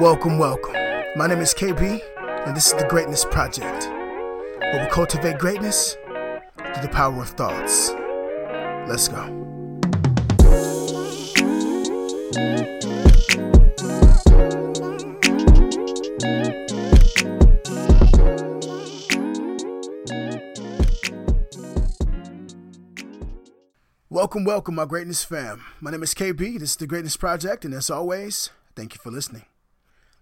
Welcome, welcome. My name is KB, and this is the Greatness Project, where we cultivate greatness through the power of thoughts. Let's go. Welcome, welcome, my greatness fam. My name is KB. This is the Greatness Project, and as always, thank you for listening.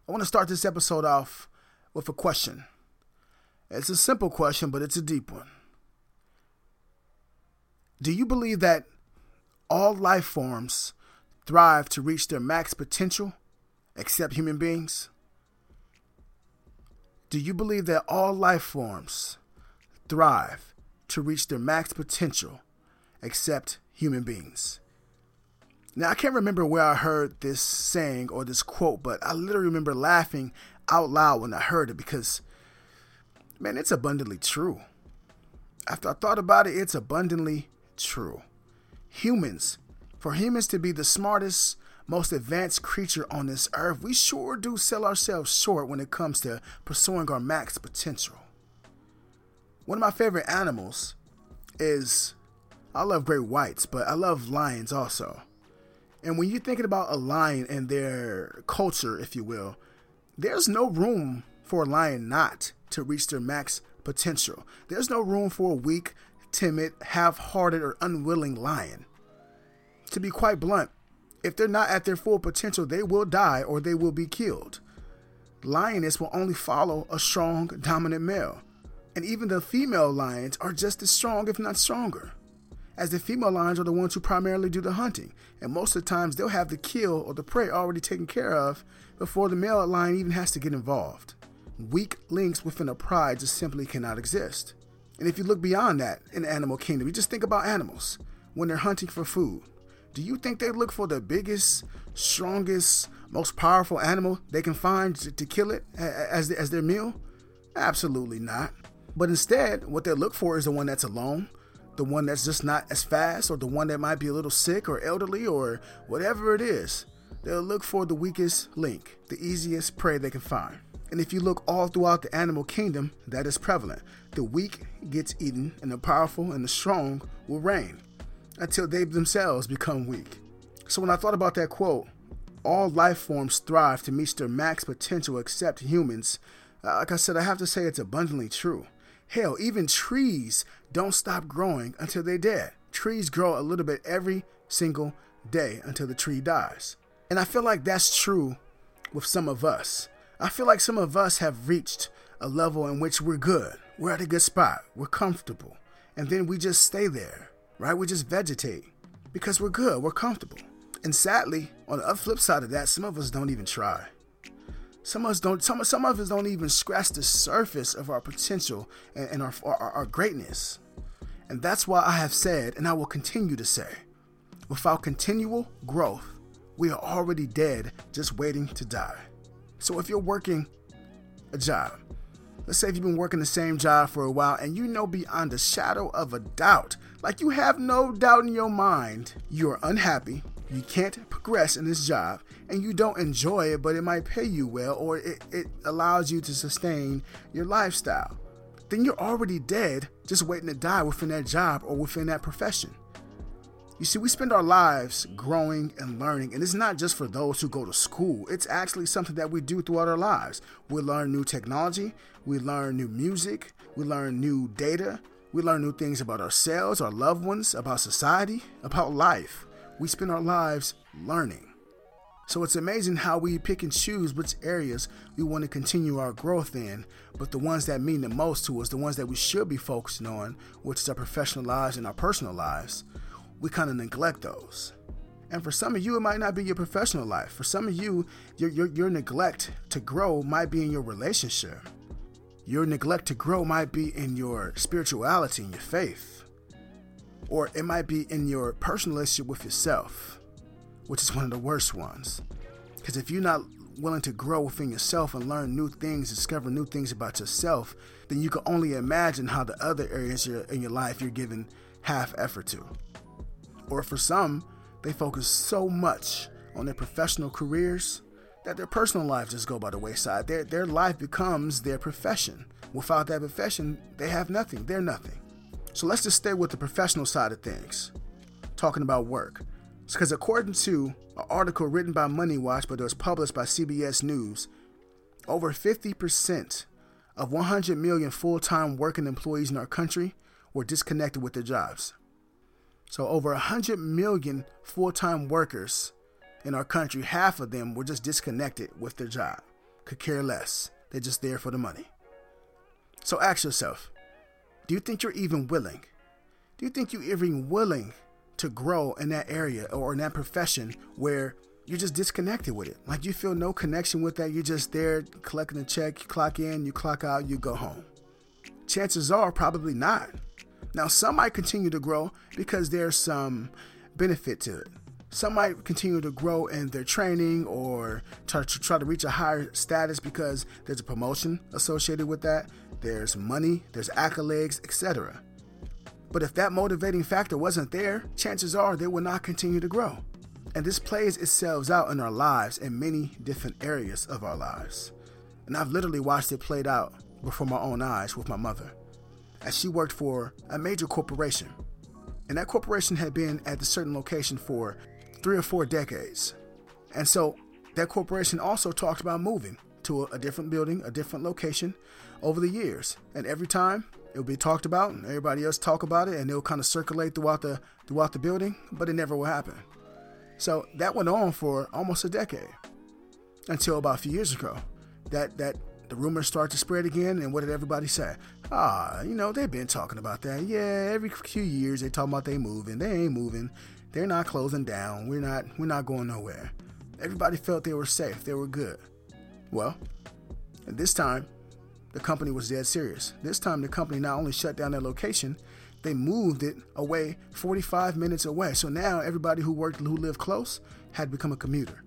I want to start this episode off with a question. It's a simple question, but it's a deep one. Do you believe that all life forms thrive to reach their max potential except human beings? Do you believe that all life forms thrive to reach their max potential except human beings? Now, I can't remember where I heard this saying or this quote, but I literally remember laughing out loud when I heard it because, man, it's abundantly true. After I thought about it, it's abundantly true. Humans, for humans to be the smartest, most advanced creature on this earth, we sure do sell ourselves short when it comes to pursuing our max potential. One of my favorite animals is I love great whites, but I love lions also. And when you're thinking about a lion and their culture, if you will, there's no room for a lion not to reach their max potential. There's no room for a weak, timid, half hearted, or unwilling lion. To be quite blunt, if they're not at their full potential, they will die or they will be killed. Lioness will only follow a strong, dominant male. And even the female lions are just as strong, if not stronger as the female lions are the ones who primarily do the hunting, and most of the times they'll have the kill or the prey already taken care of before the male lion even has to get involved. Weak links within a pride just simply cannot exist. And if you look beyond that in the animal kingdom, you just think about animals when they're hunting for food. Do you think they look for the biggest, strongest, most powerful animal they can find to, kill it as, as their meal? Absolutely not. But instead, what they look for is the one that's alone, the one that's just not as fast, or the one that might be a little sick or elderly, or whatever it is. They'll look for the weakest link, the easiest prey they can find. And if you look all throughout the animal kingdom, that is prevalent. The weak gets eaten, and the powerful and the strong will reign until they themselves become weak. So when I thought about that quote, all life forms thrive to meet their max potential except humans. Uh, like I said, I have to say it's abundantly true. Hell, even trees don't stop growing until they're dead. Trees grow a little bit every single day until the tree dies. And I feel like that's true with some of us. I feel like some of us have reached a level in which we're good. We're at a good spot. We're comfortable. And then we just stay there, right? We just vegetate because we're good. We're comfortable. And sadly, on the flip side of that, some of us don't even try. Some of us don't. Some, some of us don't even scratch the surface of our potential and, and our, our our greatness. And that's why I have said, and I will continue to say, without continual growth, we are already dead, just waiting to die. So if you're working a job, let's say if you've been working the same job for a while and you know beyond a shadow of a doubt, like you have no doubt in your mind, you're unhappy, you can't progress in this job and you don't enjoy it, but it might pay you well or it, it allows you to sustain your lifestyle, then you're already dead just waiting to die within that job or within that profession. You see, we spend our lives growing and learning, and it's not just for those who go to school. It's actually something that we do throughout our lives. We learn new technology, we learn new music, we learn new data, we learn new things about ourselves, our loved ones, about society, about life we spend our lives learning. So it's amazing how we pick and choose which areas we want to continue our growth in, but the ones that mean the most to us, the ones that we should be focusing on, which is our professional lives and our personal lives, we kind of neglect those. And for some of you, it might not be your professional life. For some of you, your, your, your neglect to grow might be in your relationship. Your neglect to grow might be in your spirituality and your faith or it might be in your personal relationship with yourself, which is one of the worst ones. Because if you're not willing to grow within yourself and learn new things, discover new things about yourself, then you can only imagine how the other areas in your life you're giving half effort to. Or for some, they focus so much on their professional careers that their personal lives just go by the wayside. Their, their life becomes their profession. Without that profession, they have nothing. They're nothing. So let's just stay with the professional side of things, talking about work. Because according to an article written by Money Watch, but it was published by CBS News, over 50% of 100 million full time working employees in our country were disconnected with their jobs. So, over 100 million full time workers in our country, half of them were just disconnected with their job, could care less. They're just there for the money. So, ask yourself do you think you're even willing? Do you think you're even willing to grow in that area or in that profession where you're just disconnected with it. Like you feel no connection with that. You're just there collecting a check, you clock in, you clock out, you go home. Chances are probably not. Now, some might continue to grow because there's some benefit to it. Some might continue to grow in their training or try to try to reach a higher status because there's a promotion associated with that. There's money, there's accolades, etc. But if that motivating factor wasn't there, chances are they will not continue to grow. And this plays itself out in our lives in many different areas of our lives. And I've literally watched it played out before my own eyes with my mother, as she worked for a major corporation. And that corporation had been at a certain location for three or four decades. And so that corporation also talked about moving to a, different building, a different location over the years. And every time it will be talked about, and everybody else talk about it, and it'll kind of circulate throughout the throughout the building, but it never will happen. So that went on for almost a decade until about a few years ago. That that the rumors started to spread again, and what did everybody say? Ah, you know they've been talking about that. Yeah, every few years they talk about they moving. They ain't moving. They're not closing down. We're not we're not going nowhere. Everybody felt they were safe. They were good. Well, this time the company was dead serious. This time the company not only shut down their location, they moved it away 45 minutes away. So now everybody who worked, who lived close, had become a commuter.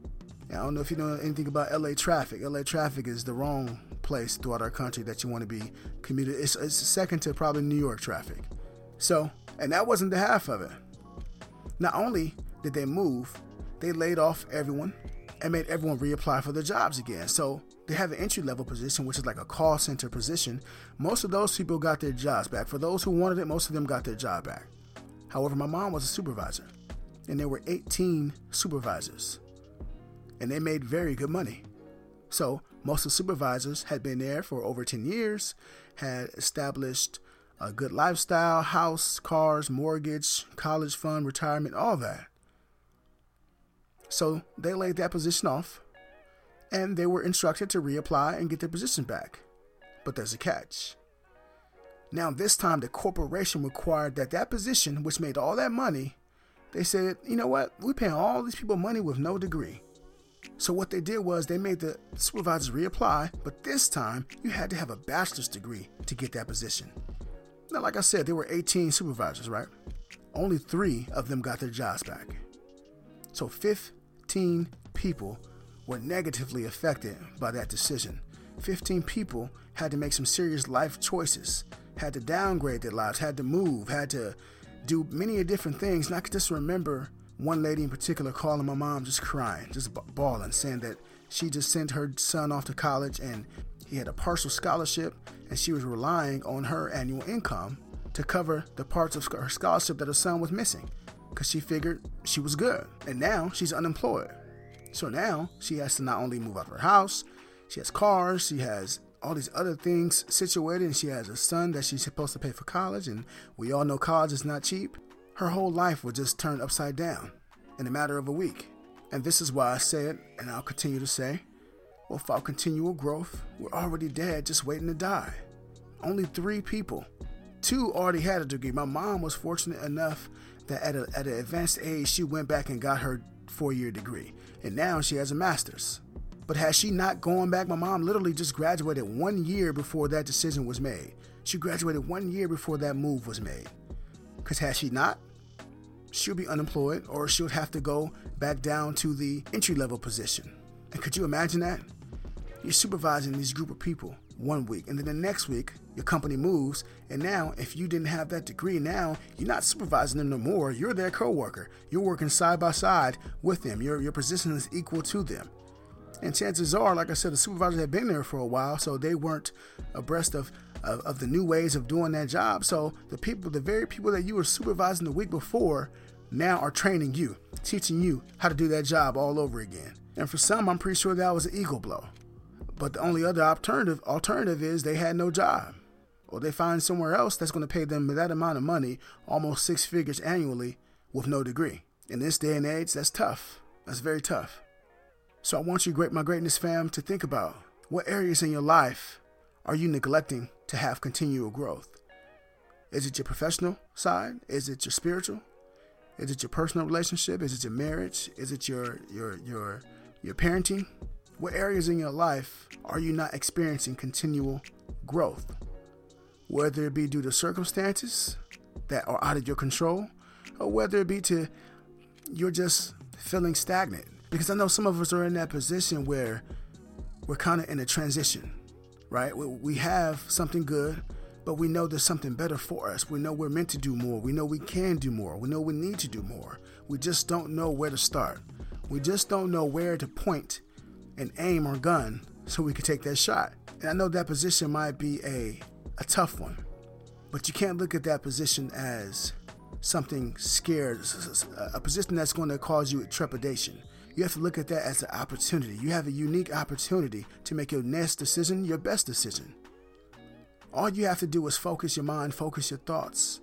Now, I don't know if you know anything about LA traffic. LA traffic is the wrong place throughout our country that you want to be commuted. It's, it's second to probably New York traffic. So, and that wasn't the half of it. Not only did they move, they laid off everyone and made everyone reapply for their jobs again. So they have an entry level position, which is like a call center position. Most of those people got their jobs back. For those who wanted it, most of them got their job back. However, my mom was a supervisor, and there were 18 supervisors, and they made very good money. So most of the supervisors had been there for over 10 years, had established a good lifestyle, house, cars, mortgage, college fund, retirement, all that. So they laid that position off and they were instructed to reapply and get their position back. But there's a catch. Now, this time, the corporation required that that position, which made all that money, they said, you know what, we're paying all these people money with no degree. So, what they did was they made the supervisors reapply, but this time you had to have a bachelor's degree to get that position. Now, like I said, there were 18 supervisors, right? Only three of them got their jobs back. So, 15 people were negatively affected by that decision. 15 people had to make some serious life choices, had to downgrade their lives, had to move, had to do many different things. And I could just remember one lady in particular calling my mom just crying, just bawling, saying that she just sent her son off to college and he had a partial scholarship and she was relying on her annual income to cover the parts of her scholarship that her son was missing because she figured she was good. And now she's unemployed. So now she has to not only move out of her house, she has cars, she has all these other things situated, and she has a son that she's supposed to pay for college. And we all know college is not cheap. Her whole life was just turn upside down in a matter of a week. And this is why I said, it, and I'll continue to say, without continual growth, we're already dead, just waiting to die. Only three people. Two already had a degree. My mom was fortunate enough that at, a, at an advanced age, she went back and got her four year degree, and now she has a master's. But has she not gone back? My mom literally just graduated one year before that decision was made. She graduated one year before that move was made. Because has she not, she'll be unemployed or she'll have to go back down to the entry level position. And could you imagine that? You're supervising these group of people one week, and then the next week, your company moves, and now if you didn't have that degree, now you're not supervising them no more. You're their coworker. You're working side by side with them. Your your position is equal to them. And chances are, like I said, the supervisors had been there for a while, so they weren't abreast of, of, of the new ways of doing that job. So the people, the very people that you were supervising the week before, now are training you, teaching you how to do that job all over again. And for some, I'm pretty sure that was an ego blow. But the only other alternative alternative is they had no job. Or they find somewhere else that's going to pay them that amount of money, almost six figures annually, with no degree. In this day and age, that's tough. That's very tough. So I want you, great my greatness fam, to think about what areas in your life are you neglecting to have continual growth? Is it your professional side? Is it your spiritual? Is it your personal relationship? Is it your marriage? Is it your your your your parenting? What areas in your life are you not experiencing continual growth? Whether it be due to circumstances that are out of your control, or whether it be to you're just feeling stagnant. Because I know some of us are in that position where we're kind of in a transition, right? We have something good, but we know there's something better for us. We know we're meant to do more. We know we can do more. We know we need to do more. We just don't know where to start. We just don't know where to point and aim our gun so we can take that shot. And I know that position might be a, a tough one, but you can't look at that position as something scared, a position that's going to cause you trepidation. You have to look at that as an opportunity. You have a unique opportunity to make your next decision your best decision. All you have to do is focus your mind, focus your thoughts.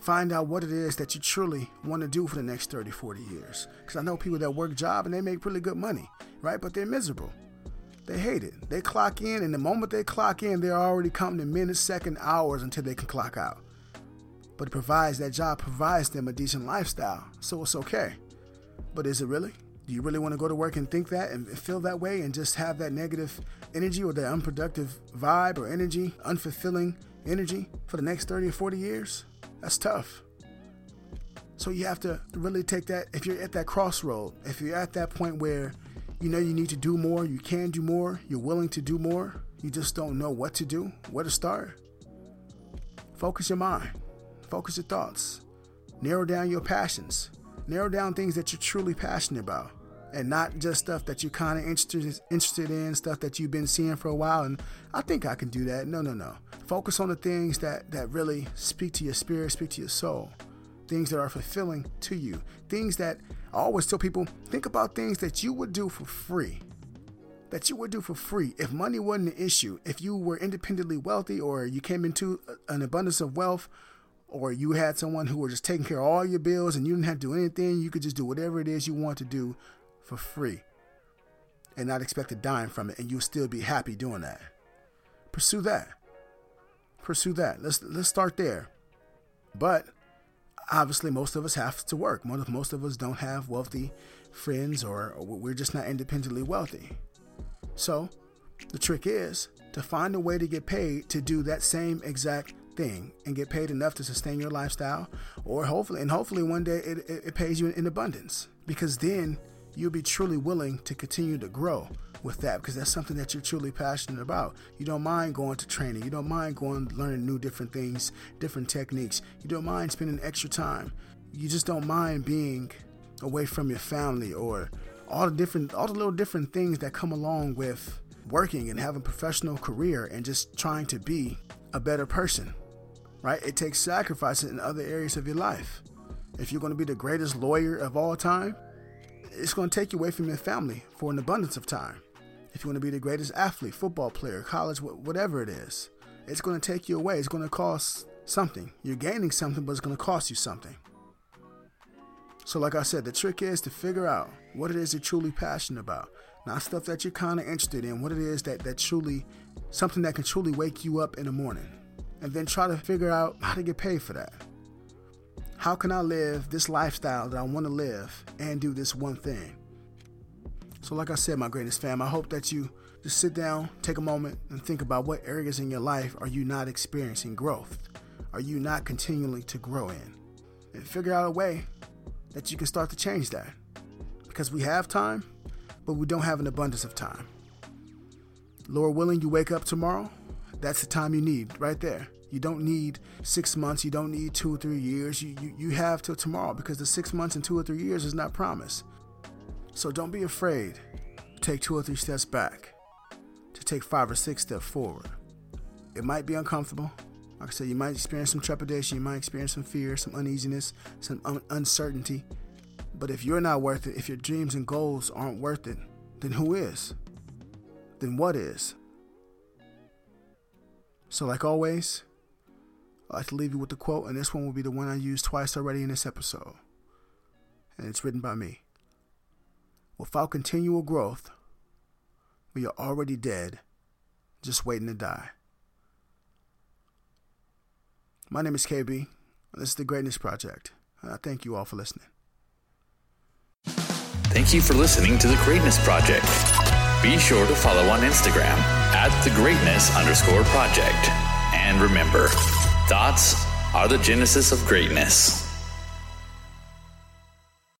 Find out what it is that you truly want to do for the next 30, 40 years. Because I know people that work job and they make really good money, right? But they're miserable. They hate it. They clock in, and the moment they clock in, they're already counting in minutes, seconds, hours until they can clock out but it provides that job provides them a decent lifestyle, so it's okay. But is it really? Do you really want to go to work and think that and feel that way and just have that negative energy or that unproductive vibe or energy, unfulfilling energy for the next 30 or 40 years? That's tough. So you have to really take that if you're at that crossroad, if you're at that point where you know you need to do more, you can do more, you're willing to do more, you just don't know what to do, where to start. Focus your mind. Focus your thoughts. Narrow down your passions. Narrow down things that you're truly passionate about and not just stuff that you're kind of interested interested in, stuff that you've been seeing for a while. And I think I can do that. No, no, no. Focus on the things that that really speak to your spirit, speak to your soul, things that are fulfilling to you, things that I always tell people think about things that you would do for free. That you would do for free if money wasn't an issue, if you were independently wealthy or you came into an abundance of wealth or you had someone who was just taking care of all your bills and you didn't have to do anything, you could just do whatever it is you want to do for free and not expect a dime from it, and you'll still be happy doing that. Pursue that. Pursue that. Let's let's start there. But obviously, most of us have to work. Most of us don't have wealthy friends, or, or we're just not independently wealthy. So, the trick is to find a way to get paid to do that same exact thing and get paid enough to sustain your lifestyle or hopefully and hopefully one day it, it, it pays you in, in abundance because then you'll be truly willing to continue to grow with that because that's something that you're truly passionate about. You don't mind going to training. You don't mind going learning new different things, different techniques. You don't mind spending extra time. You just don't mind being away from your family or all the different all the little different things that come along with working and having a professional career and just trying to be a better person right? It takes sacrifices in other areas of your life. If you're going to be the greatest lawyer of all time, it's going to take you away from your family for an abundance of time. If you want to be the greatest athlete, football player, college, whatever it is, it's going to take you away. It's going to cost something. You're gaining something, but it's going to cost you something. So, like I said, the trick is to figure out what it is you're truly passionate about. Not stuff that you're kind of interested in, what it is that, that truly, something that can truly wake you up in the morning and then try to figure out how to get paid for that. How can I live this lifestyle that I want to live and do this one thing? So, like I said, my greatest fam, I hope that you just sit down, take a moment, and think about what areas in your life are you not experiencing growth? Are you not continually to grow in? And figure out a way that you can start to change that. Because we have time, but we don't have an abundance of time. Lord willing, you wake up tomorrow that's the time you need right there. You don't need six months. You don't need two or three years. You, you, you have till tomorrow because the six months and two or three years is not promised. So don't be afraid. take two or three steps back to take five or six steps forward. It might be uncomfortable. Like I said, you might experience some trepidation, you might experience some fear, some uneasiness, some un- uncertainty. But if you're not worth it, if your dreams and goals aren't worth it, then who is? Then what is? So, like always, I'd like to leave you with a quote, and this one will be the one I used twice already in this episode. And it's written by me. Without continual growth, we are already dead, just waiting to die. My name is KB. This is the Greatness Project. I thank you all for listening. Thank you for listening to the Greatness Project. Be sure to follow on Instagram at the greatness underscore project. And remember, thoughts are the genesis of greatness.